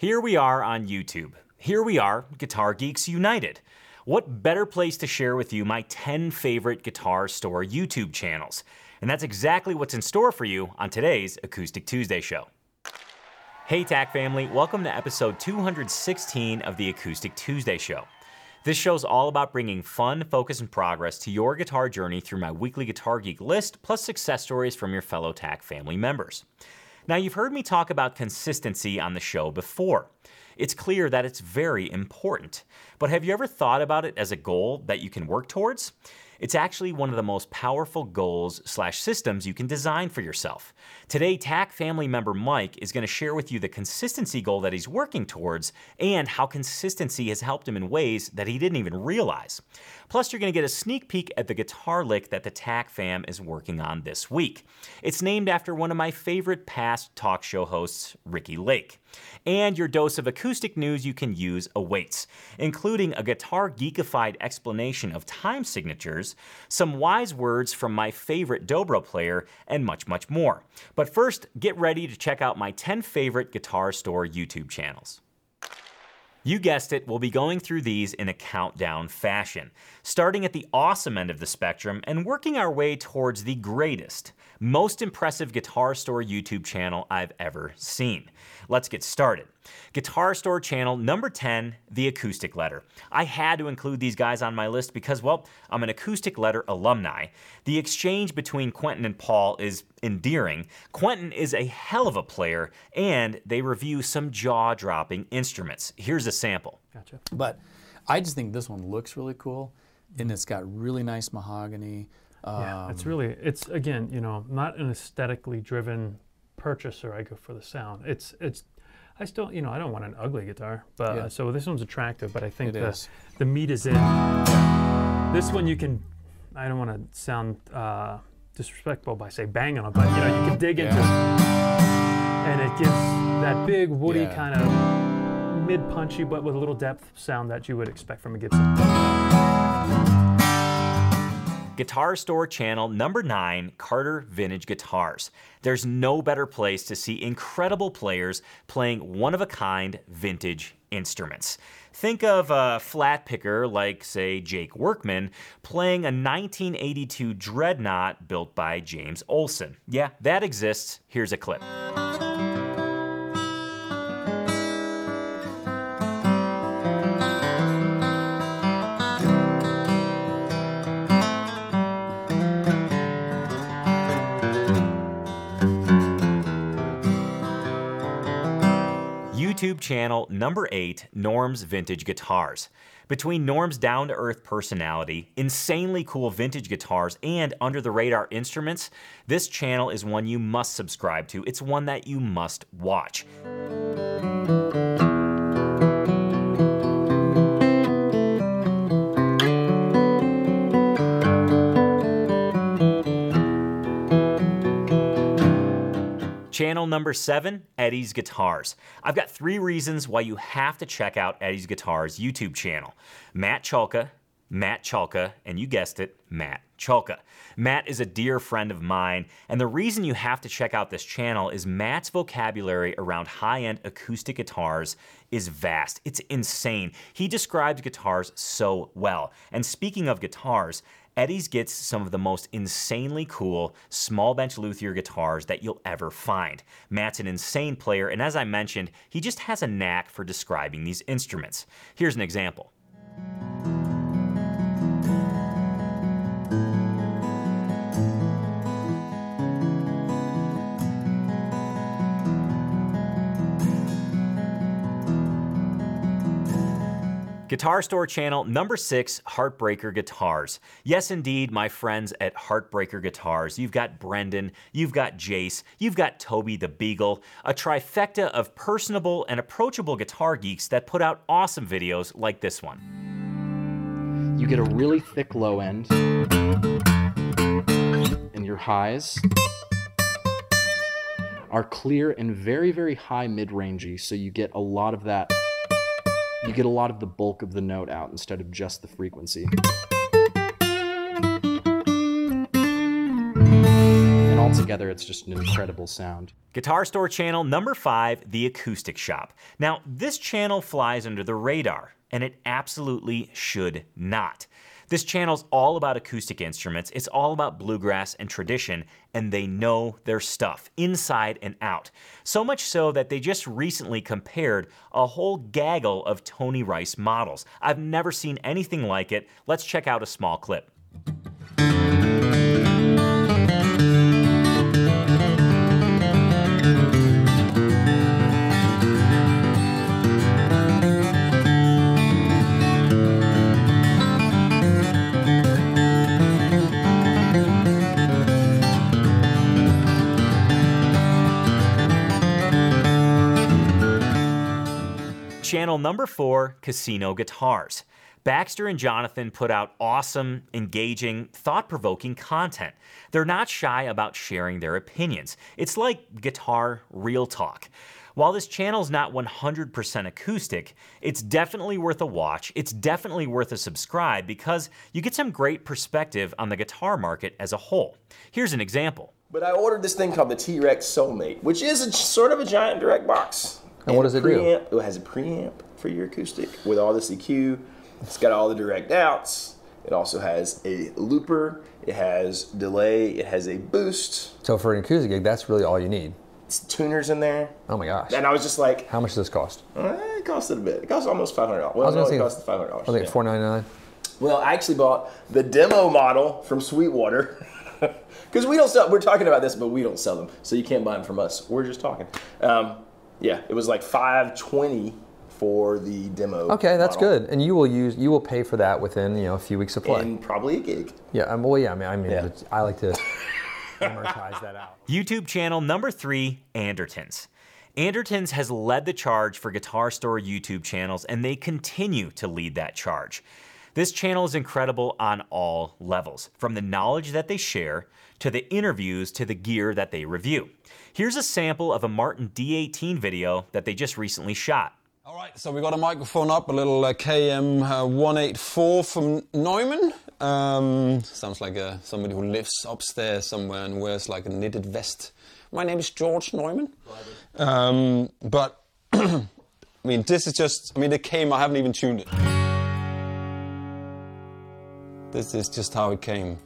Here we are on YouTube. Here we are, Guitar Geeks United. What better place to share with you my 10 favorite guitar store YouTube channels? And that's exactly what's in store for you on today's Acoustic Tuesday show. Hey, TAC family, welcome to episode 216 of the Acoustic Tuesday show. This show's all about bringing fun, focus, and progress to your guitar journey through my weekly Guitar Geek list, plus success stories from your fellow TAC family members. Now, you've heard me talk about consistency on the show before. It's clear that it's very important. But have you ever thought about it as a goal that you can work towards? It's actually one of the most powerful goals slash systems you can design for yourself. Today, TAC family member Mike is going to share with you the consistency goal that he's working towards and how consistency has helped him in ways that he didn't even realize. Plus, you're going to get a sneak peek at the guitar lick that the TAC fam is working on this week. It's named after one of my favorite past talk show hosts, Ricki Lake. And your dose of acoustic news you can use awaits, including a guitar geekified explanation of time signatures, some wise words from my favorite dobro player, and much, much more. But first, get ready to check out my 10 favorite Guitar Store YouTube channels. You guessed it, we'll be going through these in a countdown fashion, starting at the awesome end of the spectrum and working our way towards the greatest, most impressive Guitar Store YouTube channel I've ever seen. Let's get started. Guitar Store channel number 10, The Acoustic Letter. I had to include these guys on my list because, well, I'm an Acoustic Letter alumni. The exchange between Quentin and Paul is endearing. Quentin is a hell of a player, and they review some jaw dropping instruments. Here's a sample. Gotcha. But I just think this one looks really cool, and it's got really nice mahogany. Yeah, it's Um, really it's again, you know, not an aesthetically driven purchaser. I go for the sound. It's it's I still, you know, I don't want an ugly guitar, but Yeah. so this one's attractive. But I think It the is. the meat is in. This one you can. I don't want to sound uh, disrespectful by say bang on it, but you know, you can dig into, it and it gives that big woody Yeah. kind of mid punchy, but with a little depth sound that you would expect from a Gibson. Guitar Store channel number 9, Carter Vintage Guitars. There's no better place to see incredible players playing one of a kind vintage instruments. Think of a flat picker like, say, Jake Workman playing a 1982 Dreadnought built by James Olson. Yeah, that exists. Here's a clip. YouTube channel number 8, Norm's Vintage Guitars. Between Norm's down to earth personality, insanely cool vintage guitars, and under the radar instruments, this channel is one you must subscribe to. It's one that you must watch. Channel number seven, Eddie's Guitars. I've got three reasons why you have to check out Eddie's Guitars YouTube channel. Matt Chulka, Matt Chulka, and you guessed it, Matt Chulka. Matt is a dear friend of mine, and the reason you have to check out this channel is Matt's vocabulary around high end acoustic guitars is vast. It's insane. He describes guitars so well. And speaking of guitars, Eddie's gets some of the most insanely cool small bench luthier guitars that you'll ever find. Matt's an insane player, and as I mentioned, he just has a knack for describing these instruments. Here's an example. Guitar Store channel number six, Heartbreaker Guitars. Yes, indeed, my friends at Heartbreaker Guitars. You've got Brendan, you've got Jace, you've got Toby the Beagle, a trifecta of personable and approachable guitar geeks that put out awesome videos like this one. you get a really thick low end and your highs are clear and very very high mid-rangey so you get a lot of that you get a lot of the bulk of the note out instead of just the frequency and altogether, it's just an incredible sound. Guitar Store channel number five, The Acoustic Shop. Now, this channel flies under the radar, and it absolutely should not. This channel's all about acoustic instruments, it's all about bluegrass and tradition, and they know their stuff, inside and out. So much so that they just recently compared a whole gaggle of Tony Rice models. I've never seen anything like it. Let's check out a small clip. Channel number four, Casino Guitars. Baxter and Jonathan put out awesome, engaging, thought provoking content. They're not shy about sharing their opinions. It's like guitar real talk. While this channel is not 100% acoustic, it's definitely worth a watch. It's definitely worth a subscribe because you get some great perspective on the guitar market as a whole. Here's an example. But I ordered this thing called the T-Rex Soulmate, which is a, sort of a giant direct box. And what does it do? preamp, It has a preamp for your acoustic with all this EQ. It's got all the direct outs. It also has a looper. It has delay. It has a boost. So for an acoustic gig, that's really all you need. It's tuners in there. Oh my gosh. And I was just like, How much does this cost? eh, it costed a bit. It cost almost five hundred dollars. Well, I was no, gonna it cost five hundred dollars. I think four ninety nine. Well, I actually bought the demo model from Sweetwater. Because we don't sell, we're talking about this, but we don't sell them. So you can't buy them from us. We're just talking. Um, yeah, it was like 520 for the demo. Okay, that's model. good. And you will use you will pay for that within you know a few weeks of play. And probably a gig. yeah. Um, well, yeah. I mean, I mean, Yeah. I like to amortize that out. YouTube channel number three, Andertons. Andertons has led the charge for Guitar Store YouTube channels, and they continue to lead that charge. This channel is incredible on all levels, from the knowledge that they share, to the interviews, to the gear that they review. Here's a sample of a Martin D18 video that they just recently shot. All right, so we got a microphone up, a little uh, KM uh, 184 from Neumann. Um, sounds like uh, somebody who lives upstairs somewhere and wears like a knitted vest. My name is George Neumann. Um, but, I mean, this is just, I mean, it came, I haven't even tuned it. This is just how it came.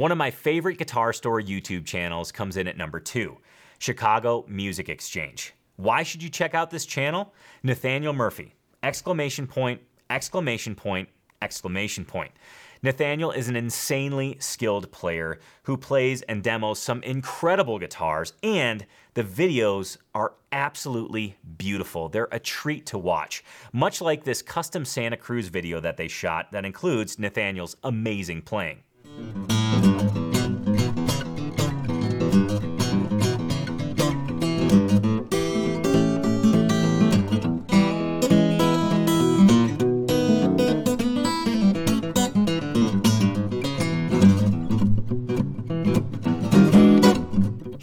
One of my favorite Guitar Store YouTube channels comes in at number two Chicago Music Exchange. Why should you check out this channel? Nathaniel Murphy! Exclamation point, exclamation point, exclamation point. Nathaniel is an insanely skilled player who plays and demos some incredible guitars, and the videos are absolutely beautiful. They're a treat to watch, much like this custom Santa Cruz video that they shot that includes Nathaniel's amazing playing.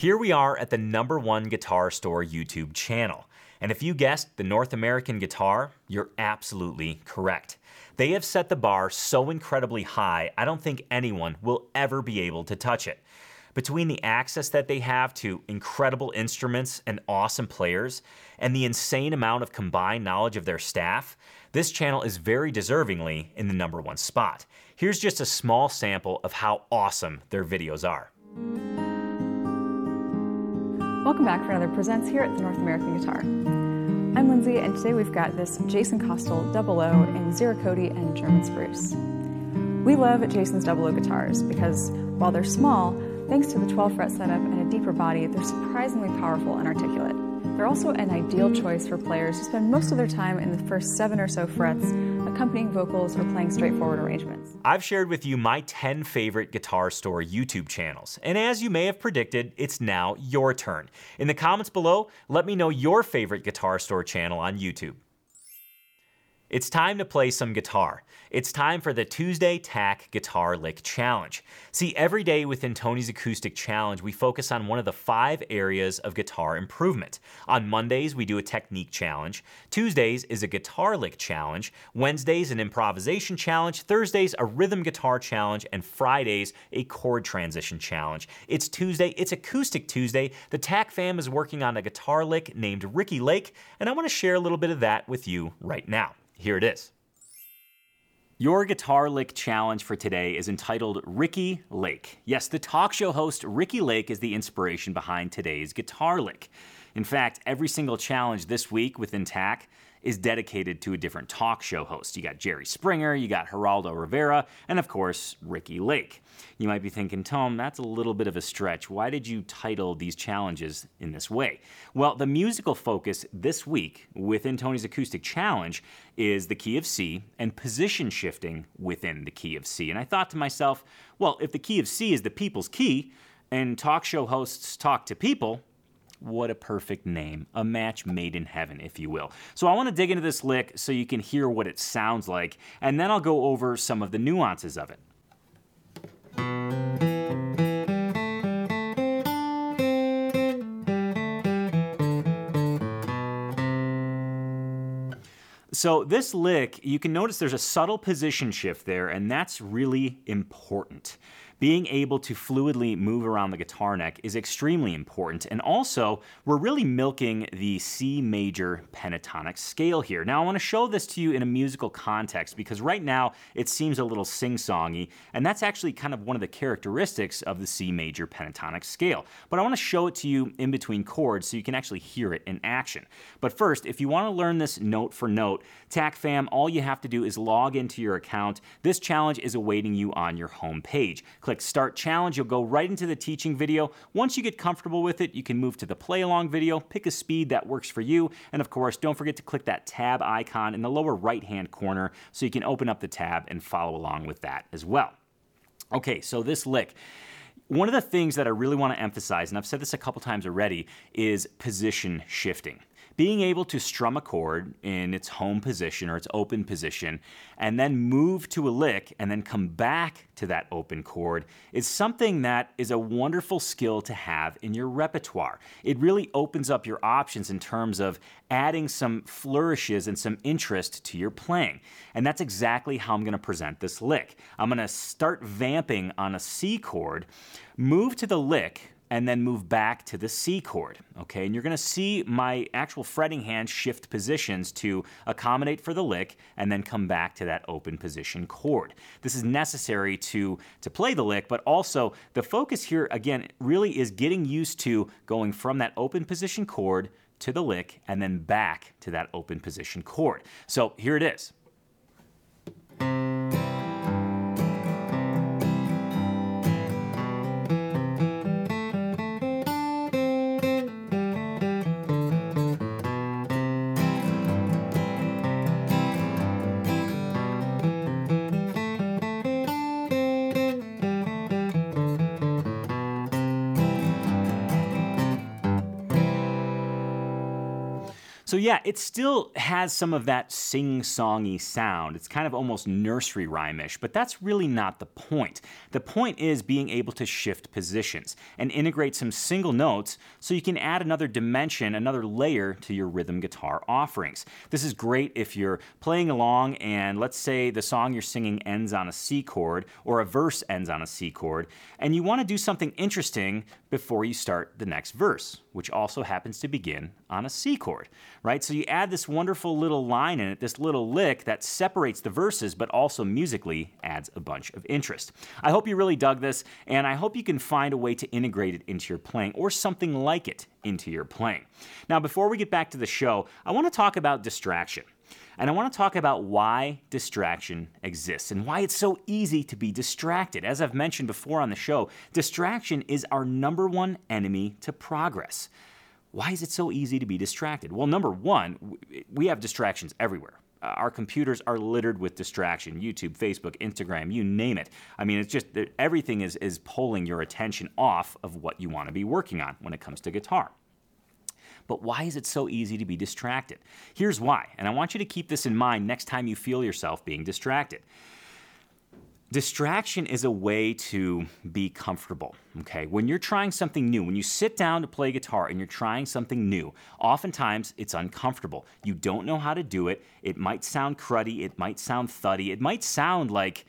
Here we are at the number one Guitar Store YouTube channel. And if you guessed the North American guitar, you're absolutely correct. They have set the bar so incredibly high, I don't think anyone will ever be able to touch it. Between the access that they have to incredible instruments and awesome players, and the insane amount of combined knowledge of their staff, this channel is very deservingly in the number one spot. Here's just a small sample of how awesome their videos are. Welcome back for another Presents here at the North American Guitar. I'm Lindsay, and today we've got this Jason Kostal Double O in Ziricote and German Spruce. We love Jason's Double O guitars because while they're small, thanks to the 12 fret setup and a deeper body, they're surprisingly powerful and articulate. They're also an ideal choice for players who spend most of their time in the first seven or so frets, accompanying vocals or playing straightforward arrangements. I've shared with you my 10 favorite Guitar Store YouTube channels, and as you may have predicted, it's now your turn. In the comments below, let me know your favorite Guitar Store channel on YouTube. It's time to play some guitar. It's time for the Tuesday TAC Guitar Lick Challenge. See, every day within Tony's Acoustic Challenge, we focus on one of the five areas of guitar improvement. On Mondays, we do a technique challenge. Tuesdays is a guitar lick challenge. Wednesdays, an improvisation challenge. Thursdays, a rhythm guitar challenge. And Fridays, a chord transition challenge. It's Tuesday, it's Acoustic Tuesday. The TAC fam is working on a guitar lick named Ricki Lake, and I want to share a little bit of that with you right now. Here it is. Your guitar lick challenge for today is entitled Ricki Lake. Yes, the talk show host Ricki Lake is the inspiration behind today's guitar lick. In fact, every single challenge this week within TAC is dedicated to a different talk show host. You got Jerry Springer, you got Geraldo Rivera, and of course, Ricki Lake. You might be thinking, Tom, that's a little bit of a stretch. Why did you title these challenges in this way? Well, the musical focus this week within Tony's Acoustic Challenge is the key of C and position shifting within the key of C. And I thought to myself, well, if the key of C is the people's key, and talk show hosts talk to people, what a perfect name. A match made in heaven, if you will. So I want to dig into this lick so you can hear what it sounds like, and then I'll go over some of the nuances of it. So this lick, you can notice there's a subtle position shift there, and that's really important being able to fluidly move around the guitar neck is extremely important. And also, we're really milking the C major pentatonic scale here. Now, I want to show this to you in a musical context because right now it seems a little sing songy, and that's actually kind of one of the characteristics of the C major pentatonic scale. But I want to show it to you in between chords so you can actually hear it in action. But first, if you want to learn this note for note, TAC fam, all you have to do is log into your account. This challenge is awaiting you on your home page. Click Start Challenge. You'll go right into the teaching video. Once you get comfortable with it, you can move to the play along video, pick a speed that works for you, and of course, don't forget to click that tab icon in the lower right hand corner so you can open up the tab and follow along with that as well. Okay, so this lick. One of the things that I really want to emphasize, and I've said this a couple times already, is position shifting being able to strum a chord in its home position or its open position and then move to a lick and then come back to that open chord is something that is a wonderful skill to have in your repertoire. It really opens up your options in terms of adding some flourishes and some interest to your playing. And that's exactly how I'm going to present this lick. I'm going to start vamping on a C chord, move to the lick, and then move back to the C chord. Okay, and you're gonna see my actual fretting hand shift positions to accommodate for the lick and then come back to that open position chord. This is necessary to, to play the lick, but also the focus here, again, really is getting used to going from that open position chord to the lick and then back to that open position chord. So here it is. So yeah, it still has some of that sing-songy sound. It's kind of almost nursery rhyme-ish, but that's really not the point. The point is being able to shift positions and integrate some single notes so you can add another dimension, another layer to your rhythm guitar offerings. This is great if you're playing along and let's say the song you're singing ends on a C chord or a verse ends on a C chord and you want to do something interesting before you start the next verse, which also happens to begin on a C chord right? So you add this wonderful little line in it, this little lick that separates the verses, but also musically adds a bunch of interest. I hope you really dug this, and I hope you can find a way to integrate it into your playing or something like it into your playing. Now, before we get back to the show, I want to talk about distraction. And I want to talk about why distraction exists and why it's so easy to be distracted. As I've mentioned before on the show, distraction is our number one enemy to progress. Why is it so easy to be distracted? Well, number one, we have distractions everywhere. Uh, our computers are littered with distraction YouTube, Facebook, Instagram, you name it. I mean, it's just everything is, is pulling your attention off of what you want to be working on when it comes to guitar. But why is it so easy to be distracted? Here's why, and I want you to keep this in mind next time you feel yourself being distracted. Distraction is a way to be comfortable, okay? When you're trying something new, when you sit down to play guitar and you're trying something new, oftentimes it's uncomfortable. You don't know how to do it. It might sound cruddy, it might sound thuddy, it might sound like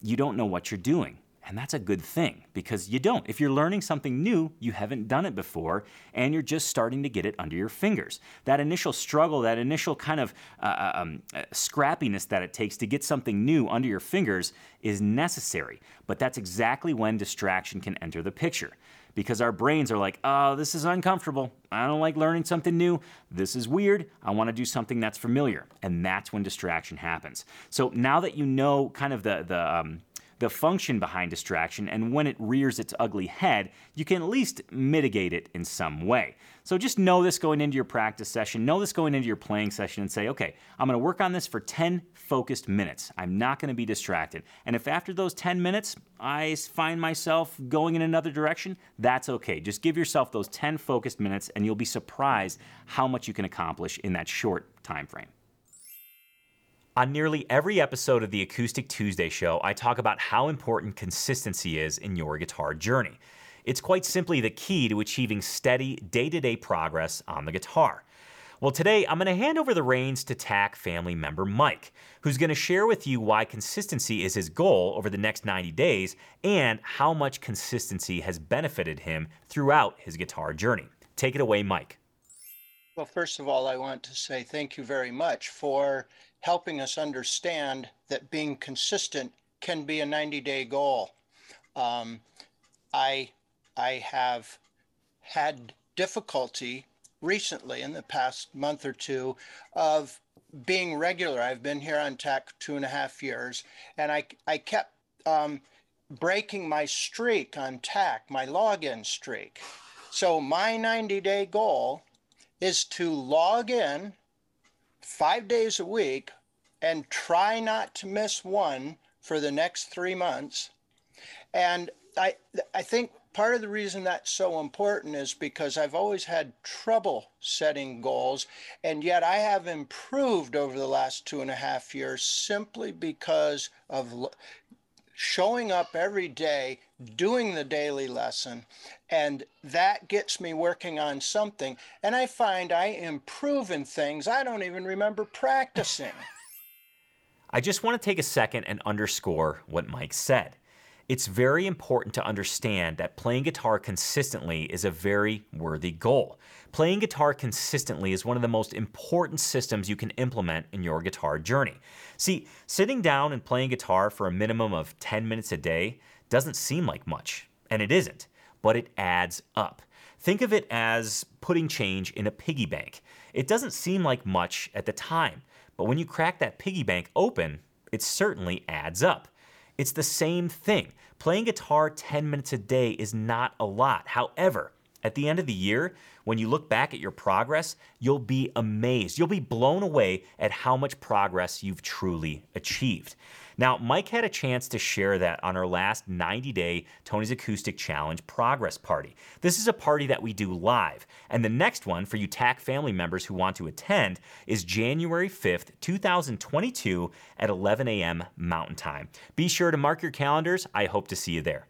you don't know what you're doing. And that's a good thing because you don't. If you're learning something new, you haven't done it before and you're just starting to get it under your fingers. That initial struggle, that initial kind of uh, uh um, uh, scrappiness that it takes to get something new under your fingers is necessary. But that's exactly when distraction can enter the picture because our brains are like, oh, this is uncomfortable. I don't like learning something new. This is weird. I want to do something that's familiar. And that's when distraction happens. So now that you know kind of the, the, um, the function behind distraction, and when it rears its ugly head, you can at least mitigate it in some way. So just know this going into your practice session, know this going into your playing session, and say, okay, I'm gonna work on this for 10 focused minutes. I'm not gonna be distracted. And if after those 10 minutes I find myself going in another direction, that's okay. Just give yourself those 10 focused minutes, and you'll be surprised how much you can accomplish in that short time frame. On nearly every episode of the Acoustic Tuesday show, I talk about how important consistency is in your guitar journey. It's quite simply the key to achieving steady, day to day progress on the guitar. Well, today I'm going to hand over the reins to TAC family member Mike, who's going to share with you why consistency is his goal over the next 90 days and how much consistency has benefited him throughout his guitar journey. Take it away, Mike. Well, first of all, I want to say thank you very much for helping us understand that being consistent can be a 90 day goal. Um, I, I have had difficulty recently in the past month or two of being regular. I've been here on TAC two and a half years, and I, I kept um, breaking my streak on TAC, my login streak. So my 90 day goal is to log in five days a week and try not to miss one for the next three months. And I, I think part of the reason that's so important is because I've always had trouble setting goals, and yet I have improved over the last two and a half years simply because of showing up every day, doing the daily lesson, and that gets me working on something. And I find I improve in things I don't even remember practicing. I just want to take a second and underscore what Mike said. It's very important to understand that playing guitar consistently is a very worthy goal. Playing guitar consistently is one of the most important systems you can implement in your guitar journey. See, sitting down and playing guitar for a minimum of 10 minutes a day doesn't seem like much, and it isn't, but it adds up. Think of it as putting change in a piggy bank. It doesn't seem like much at the time, but when you crack that piggy bank open, it certainly adds up. It's the same thing. Playing guitar 10 minutes a day is not a lot. However, at the end of the year, when you look back at your progress, you'll be amazed. You'll be blown away at how much progress you've truly achieved. Now, Mike had a chance to share that on our last 90 day Tony's Acoustic Challenge progress party. This is a party that we do live, and the next one for you TAC family members who want to attend is January 5th, 2022 at 11 a.m. Mountain Time. Be sure to mark your calendars. I hope to see you there.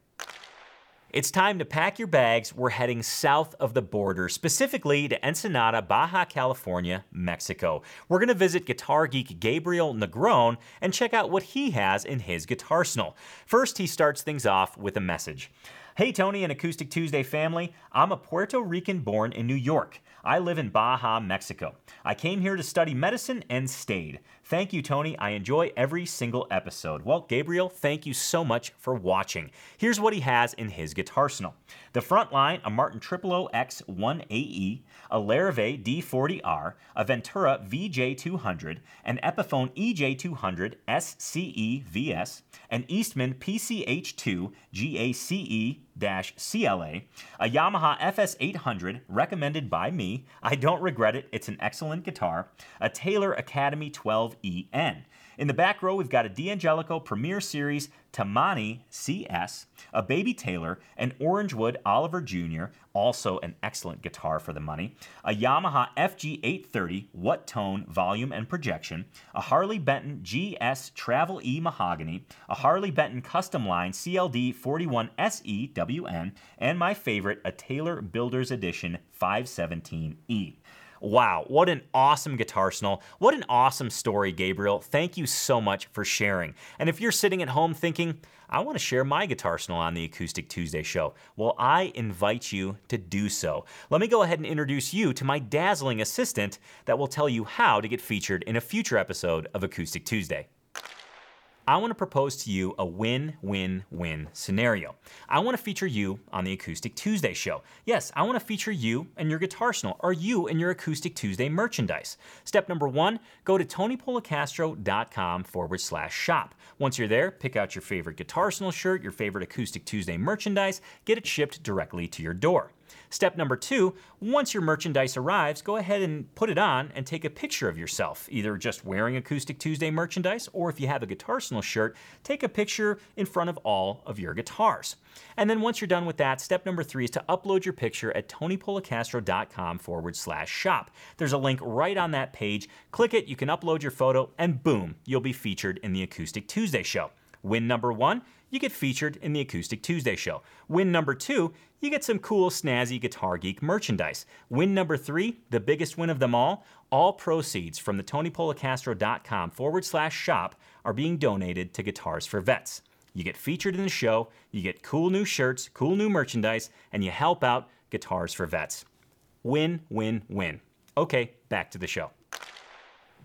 It's time to pack your bags. We're heading south of the border, specifically to Ensenada, Baja California, Mexico. We're going to visit guitar geek Gabriel Negron and check out what he has in his guitarsenal. First, he starts things off with a message. Hey, Tony and Acoustic Tuesday family. I'm a Puerto Rican born in New York. I live in Baja, Mexico. I came here to study medicine and stayed. Thank you, Tony. I enjoy every single episode. Well, Gabriel, thank you so much for watching. Here's what he has in his guitarsenal. The front line, a Martin Triple O X1AE, a Larrivee D40R, a Ventura VJ200, an Epiphone EJ200 SCE VS, an Eastman PCH2 GACE CLA, a Yamaha FS800 recommended by me. I don't regret it, it's an excellent guitar, a Taylor Academy 12EN. In the back row, we've got a D'Angelico Premier Series Tammany CS, a Baby Taylor, an Orangewood Oliver Jr., also an excellent guitar for the money, a Yamaha FG830 What Tone Volume and Projection, a Harley Benton GS Travel E Mahogany, a Harley Benton Custom Line CLD 41 SE WN, and my favorite, a Taylor Builder's Edition 517E. Wow, what an awesome guitar arsenal. What an awesome story, Gabriel. Thank you so much for sharing. And if you're sitting at home thinking, I want to share my guitar arsenal on the Acoustic Tuesday show, well, I invite you to do so. Let me go ahead and introduce you to my dazzling assistant that will tell you how to get featured in a future episode of Acoustic Tuesday. I want to propose to you a win win win scenario. I want to feature you on the Acoustic Tuesday show. Yes, I want to feature you and your guitar arsenal, or you and your Acoustic Tuesday merchandise. Step number one go to tonypolecastro.com forward slash shop. Once you're there, pick out your favorite guitar arsenal shirt, your favorite Acoustic Tuesday merchandise, get it shipped directly to your door. Step number two, once your merchandise arrives, go ahead and put it on and take a picture of yourself, either just wearing Acoustic Tuesday merchandise, or if you have a Guitar Arsenal shirt, take a picture in front of all of your guitars. And then once you're done with that, step number three is to upload your picture at tonypolecastro.com forward slash shop. There's a link right on that page. Click it, you can upload your photo, and boom, you'll be featured in the Acoustic Tuesday show. Win number one, you get featured in the Acoustic Tuesday show. Win number two, you get some cool, snazzy Guitar Geek merchandise. Win number three, the biggest win of them all, all proceeds from the tonypolecastro.com forward slash shop are being donated to Guitars for Vets. You get featured in the show, you get cool new shirts, cool new merchandise, and you help out Guitars for Vets. Win, win, win. Okay, back to the show.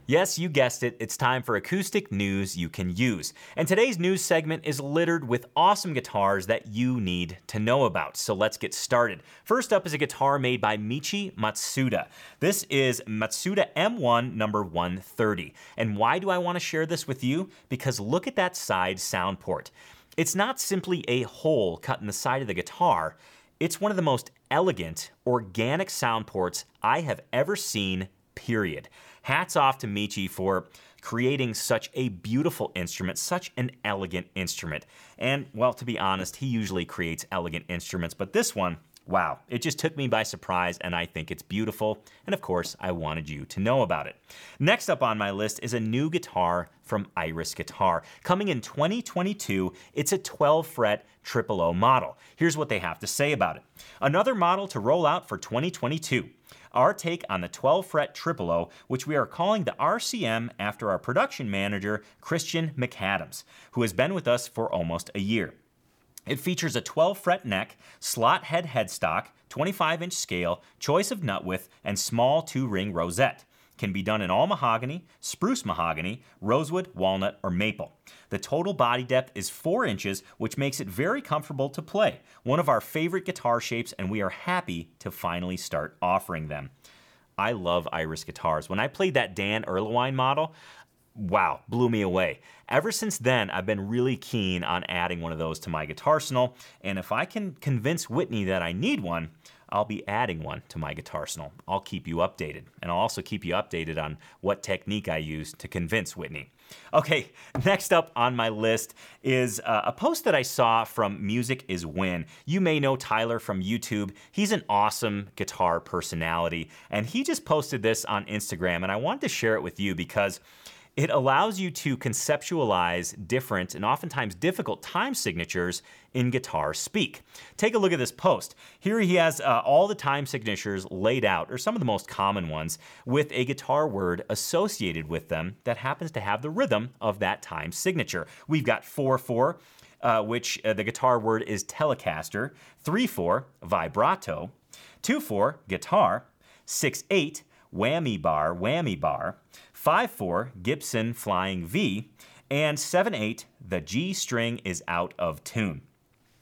Yes, you guessed it, it's time for acoustic news you can use. And today's news segment is littered with awesome guitars that you need to know about. So let's get started. First up is a guitar made by Michi Matsuda. This is Matsuda M1 number 130. And why do I want to share this with you? Because look at that side sound port. It's not simply a hole cut in the side of the guitar. It's one of the most elegant, organic sound ports I have ever seen, period. Hats off to Michi for creating such a beautiful instrument, such an elegant instrument. And, well, to be honest, he usually creates elegant instruments, but this one, wow, it just took me by surprise, and I think it's beautiful. And of course, I wanted you to know about it. Next up on my list is a new guitar from Iris Guitar. Coming in 2022, it's a 12 fret triple O model. Here's what they have to say about it. Another model to roll out for 2022 our take on the 12 fret triple O, which we are calling the RCM after our production manager, Christian McAdams, who has been with us for almost a year. It features a 12 fret neck, slot head headstock, 25 inch scale, choice of nut width, and small two ring rosette. Can be done in all mahogany, spruce mahogany, rosewood, walnut, or maple. The total body depth is 4 inches, which makes it very comfortable to play. One of our favorite guitar shapes, and we are happy to finally start offering them. I love Iris guitars. When I played that Dan Erlewine model, wow, blew me away. Ever since then, I've been really keen on adding one of those to my guitar arsenal, and if I can convince Whitney that I need one, I'll be adding one to my guitar arsenal. I'll keep you updated, and I'll also keep you updated on what technique I use to convince Whitney. Okay, next up on my list is uh, a post that I saw from Music is Win. You may know Tyler from YouTube. He's an awesome guitar personality, and he just posted this on Instagram, and I wanted to share it with you because it allows you to conceptualize different and oftentimes difficult time signatures in guitar speak. Take a look at this post. Here he has uh, all the time signatures laid out, or some of the most common ones, with a guitar word associated with them that happens to have the rhythm of that time signature. We've got 4 4. Uh, which uh, the guitar word is Telecaster, 3 4, vibrato, 2 4, guitar, 6 8, whammy bar, whammy bar, 5 4, Gibson Flying V, and 7 8, the G string is out of tune.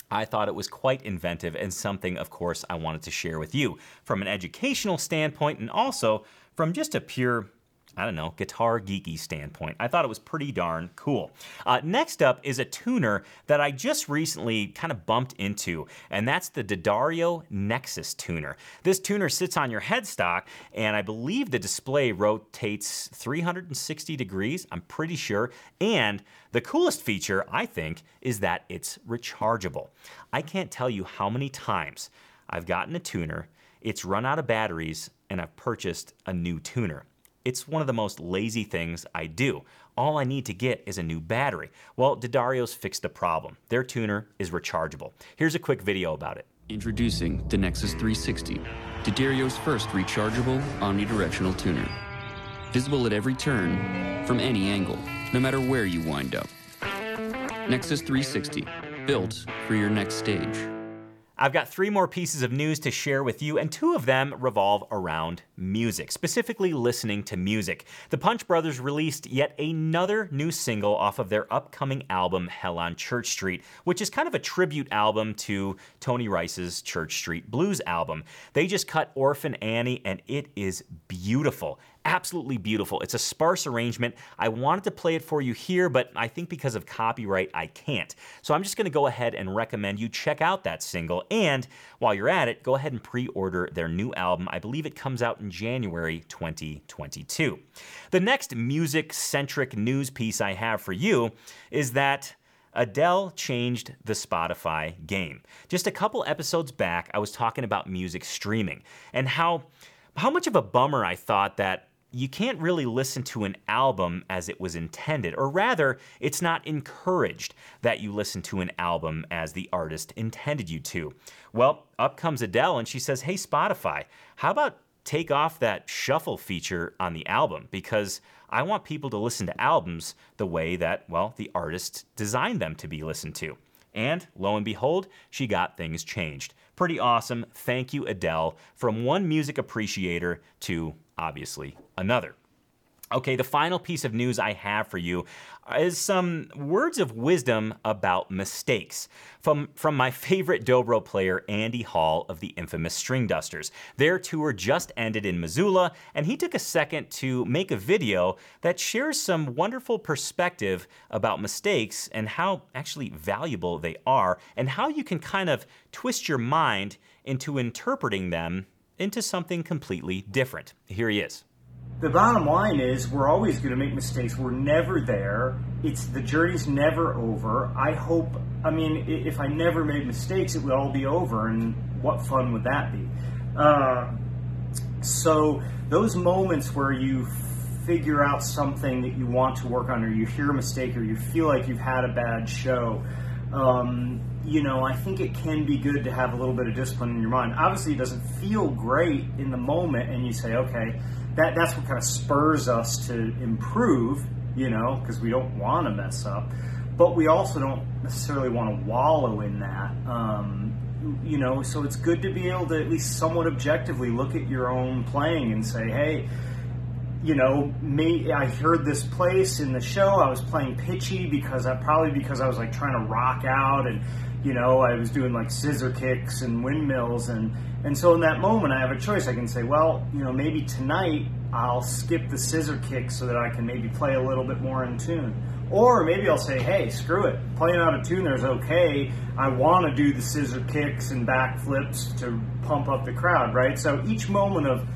I thought it was quite inventive and something, of course, I wanted to share with you from an educational standpoint and also from just a pure I don't know, guitar geeky standpoint. I thought it was pretty darn cool. Uh, next up is a tuner that I just recently kind of bumped into, and that's the D'Addario Nexus tuner. This tuner sits on your headstock, and I believe the display rotates 360 degrees, I'm pretty sure. And the coolest feature, I think, is that it's rechargeable. I can't tell you how many times I've gotten a tuner, it's run out of batteries, and I've purchased a new tuner. It's one of the most lazy things I do. All I need to get is a new battery. Well, D'Addario's fixed the problem. Their tuner is rechargeable. Here's a quick video about it. Introducing the Nexus 360, D'Addario's first rechargeable omnidirectional tuner. Visible at every turn, from any angle, no matter where you wind up. Nexus 360, built for your next stage. I've got three more pieces of news to share with you, and two of them revolve around music, specifically listening to music. The Punch Brothers released yet another new single off of their upcoming album, Hell on Church Street, which is kind of a tribute album to Tony Rice's Church Street Blues album. They just cut Orphan Annie, and it is beautiful absolutely beautiful. It's a sparse arrangement. I wanted to play it for you here, but I think because of copyright, I can't. So I'm just going to go ahead and recommend you check out that single. And while you're at it, go ahead and pre order their new album. I believe it comes out in January 2022. The next music centric news piece I have for you is that. Adele changed the Spotify game. Just a couple episodes back, I was talking about music streaming and how how much of a bummer I thought that you can't really listen to an album as it was intended, or rather, it's not encouraged that you listen to an album as the artist intended you to. Well, up comes Adele and she says, Hey, Spotify, how about take off that shuffle feature on the album? Because I want people to listen to albums the way that, well, the artist designed them to be listened to. And lo and behold, she got things changed. Pretty awesome. Thank you, Adele, from one music appreciator to obviously another. Okay, the final piece of news I have for you is some words of wisdom about mistakes from, from my favorite dobro player, Andy Hall of the infamous Stringdusters. Their tour just ended in Missoula, and he took a second to make a video that shares some wonderful perspective about mistakes and how actually valuable they are, and how you can kind of twist your mind into interpreting them into something completely different. Here he is. The bottom line is we're always going to make mistakes. We're never there. It's the journey's never over. I hope I mean if I never made mistakes it would all be over and what fun would that be? Uh, so those moments where you figure out something that you want to work on or you hear a mistake or you feel like you've had a bad show um, you know, I think it can be good to have a little bit of discipline in your mind. Obviously, it doesn't feel great in the moment, and you say, okay, that, that's what kind of spurs us to improve, you know, because we don't want to mess up. But we also don't necessarily want to wallow in that. Um, you know, so it's good to be able to at least somewhat objectively look at your own playing and say, hey, you know, me, I heard this place in the show. I was playing pitchy because I probably because I was like trying to rock out and, you know, I was doing like scissor kicks and windmills and and so in that moment I have a choice. I can say, well, you know, maybe tonight I'll skip the scissor kicks so that I can maybe play a little bit more in tune. Or maybe I'll say, hey, screw it. Playing out of tune there's okay. I want to do the scissor kicks and backflips to pump up the crowd, right? So each moment of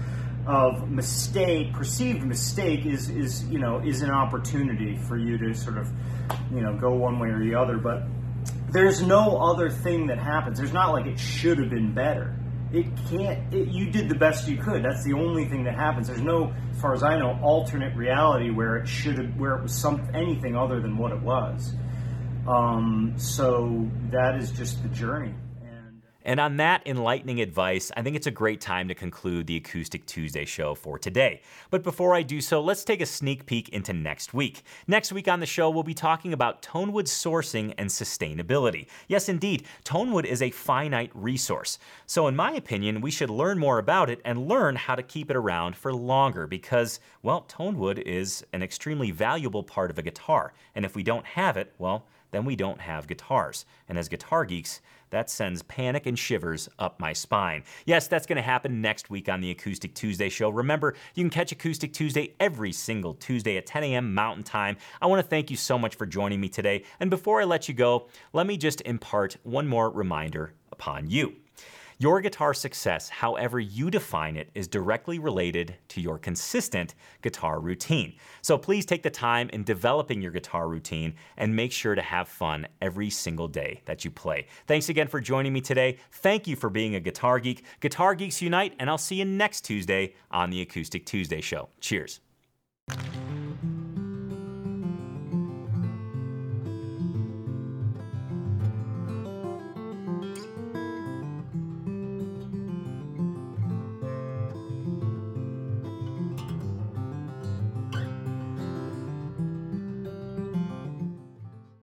of mistake, perceived mistake, is is you know is an opportunity for you to sort of you know go one way or the other. But there's no other thing that happens. There's not like it should have been better. It can't. It, you did the best you could. That's the only thing that happens. There's no, as far as I know, alternate reality where it should have, where it was some anything other than what it was. Um, so that is just the journey. And on that enlightening advice, I think it's a great time to conclude the Acoustic Tuesday show for today. But before I do so, let's take a sneak peek into next week. Next week on the show, we'll be talking about Tonewood sourcing and sustainability. Yes, indeed, Tonewood is a finite resource. So, in my opinion, we should learn more about it and learn how to keep it around for longer because, well, Tonewood is an extremely valuable part of a guitar. And if we don't have it, well, then we don't have guitars. And as guitar geeks, that sends panic and shivers up my spine. Yes, that's going to happen next week on the Acoustic Tuesday show. Remember, you can catch Acoustic Tuesday every single Tuesday at 10 a.m. Mountain Time. I want to thank you so much for joining me today. And before I let you go, let me just impart one more reminder upon you. Your guitar success, however you define it, is directly related to your consistent guitar routine. So please take the time in developing your guitar routine and make sure to have fun every single day that you play. Thanks again for joining me today. Thank you for being a guitar geek. Guitar Geeks Unite, and I'll see you next Tuesday on the Acoustic Tuesday Show. Cheers.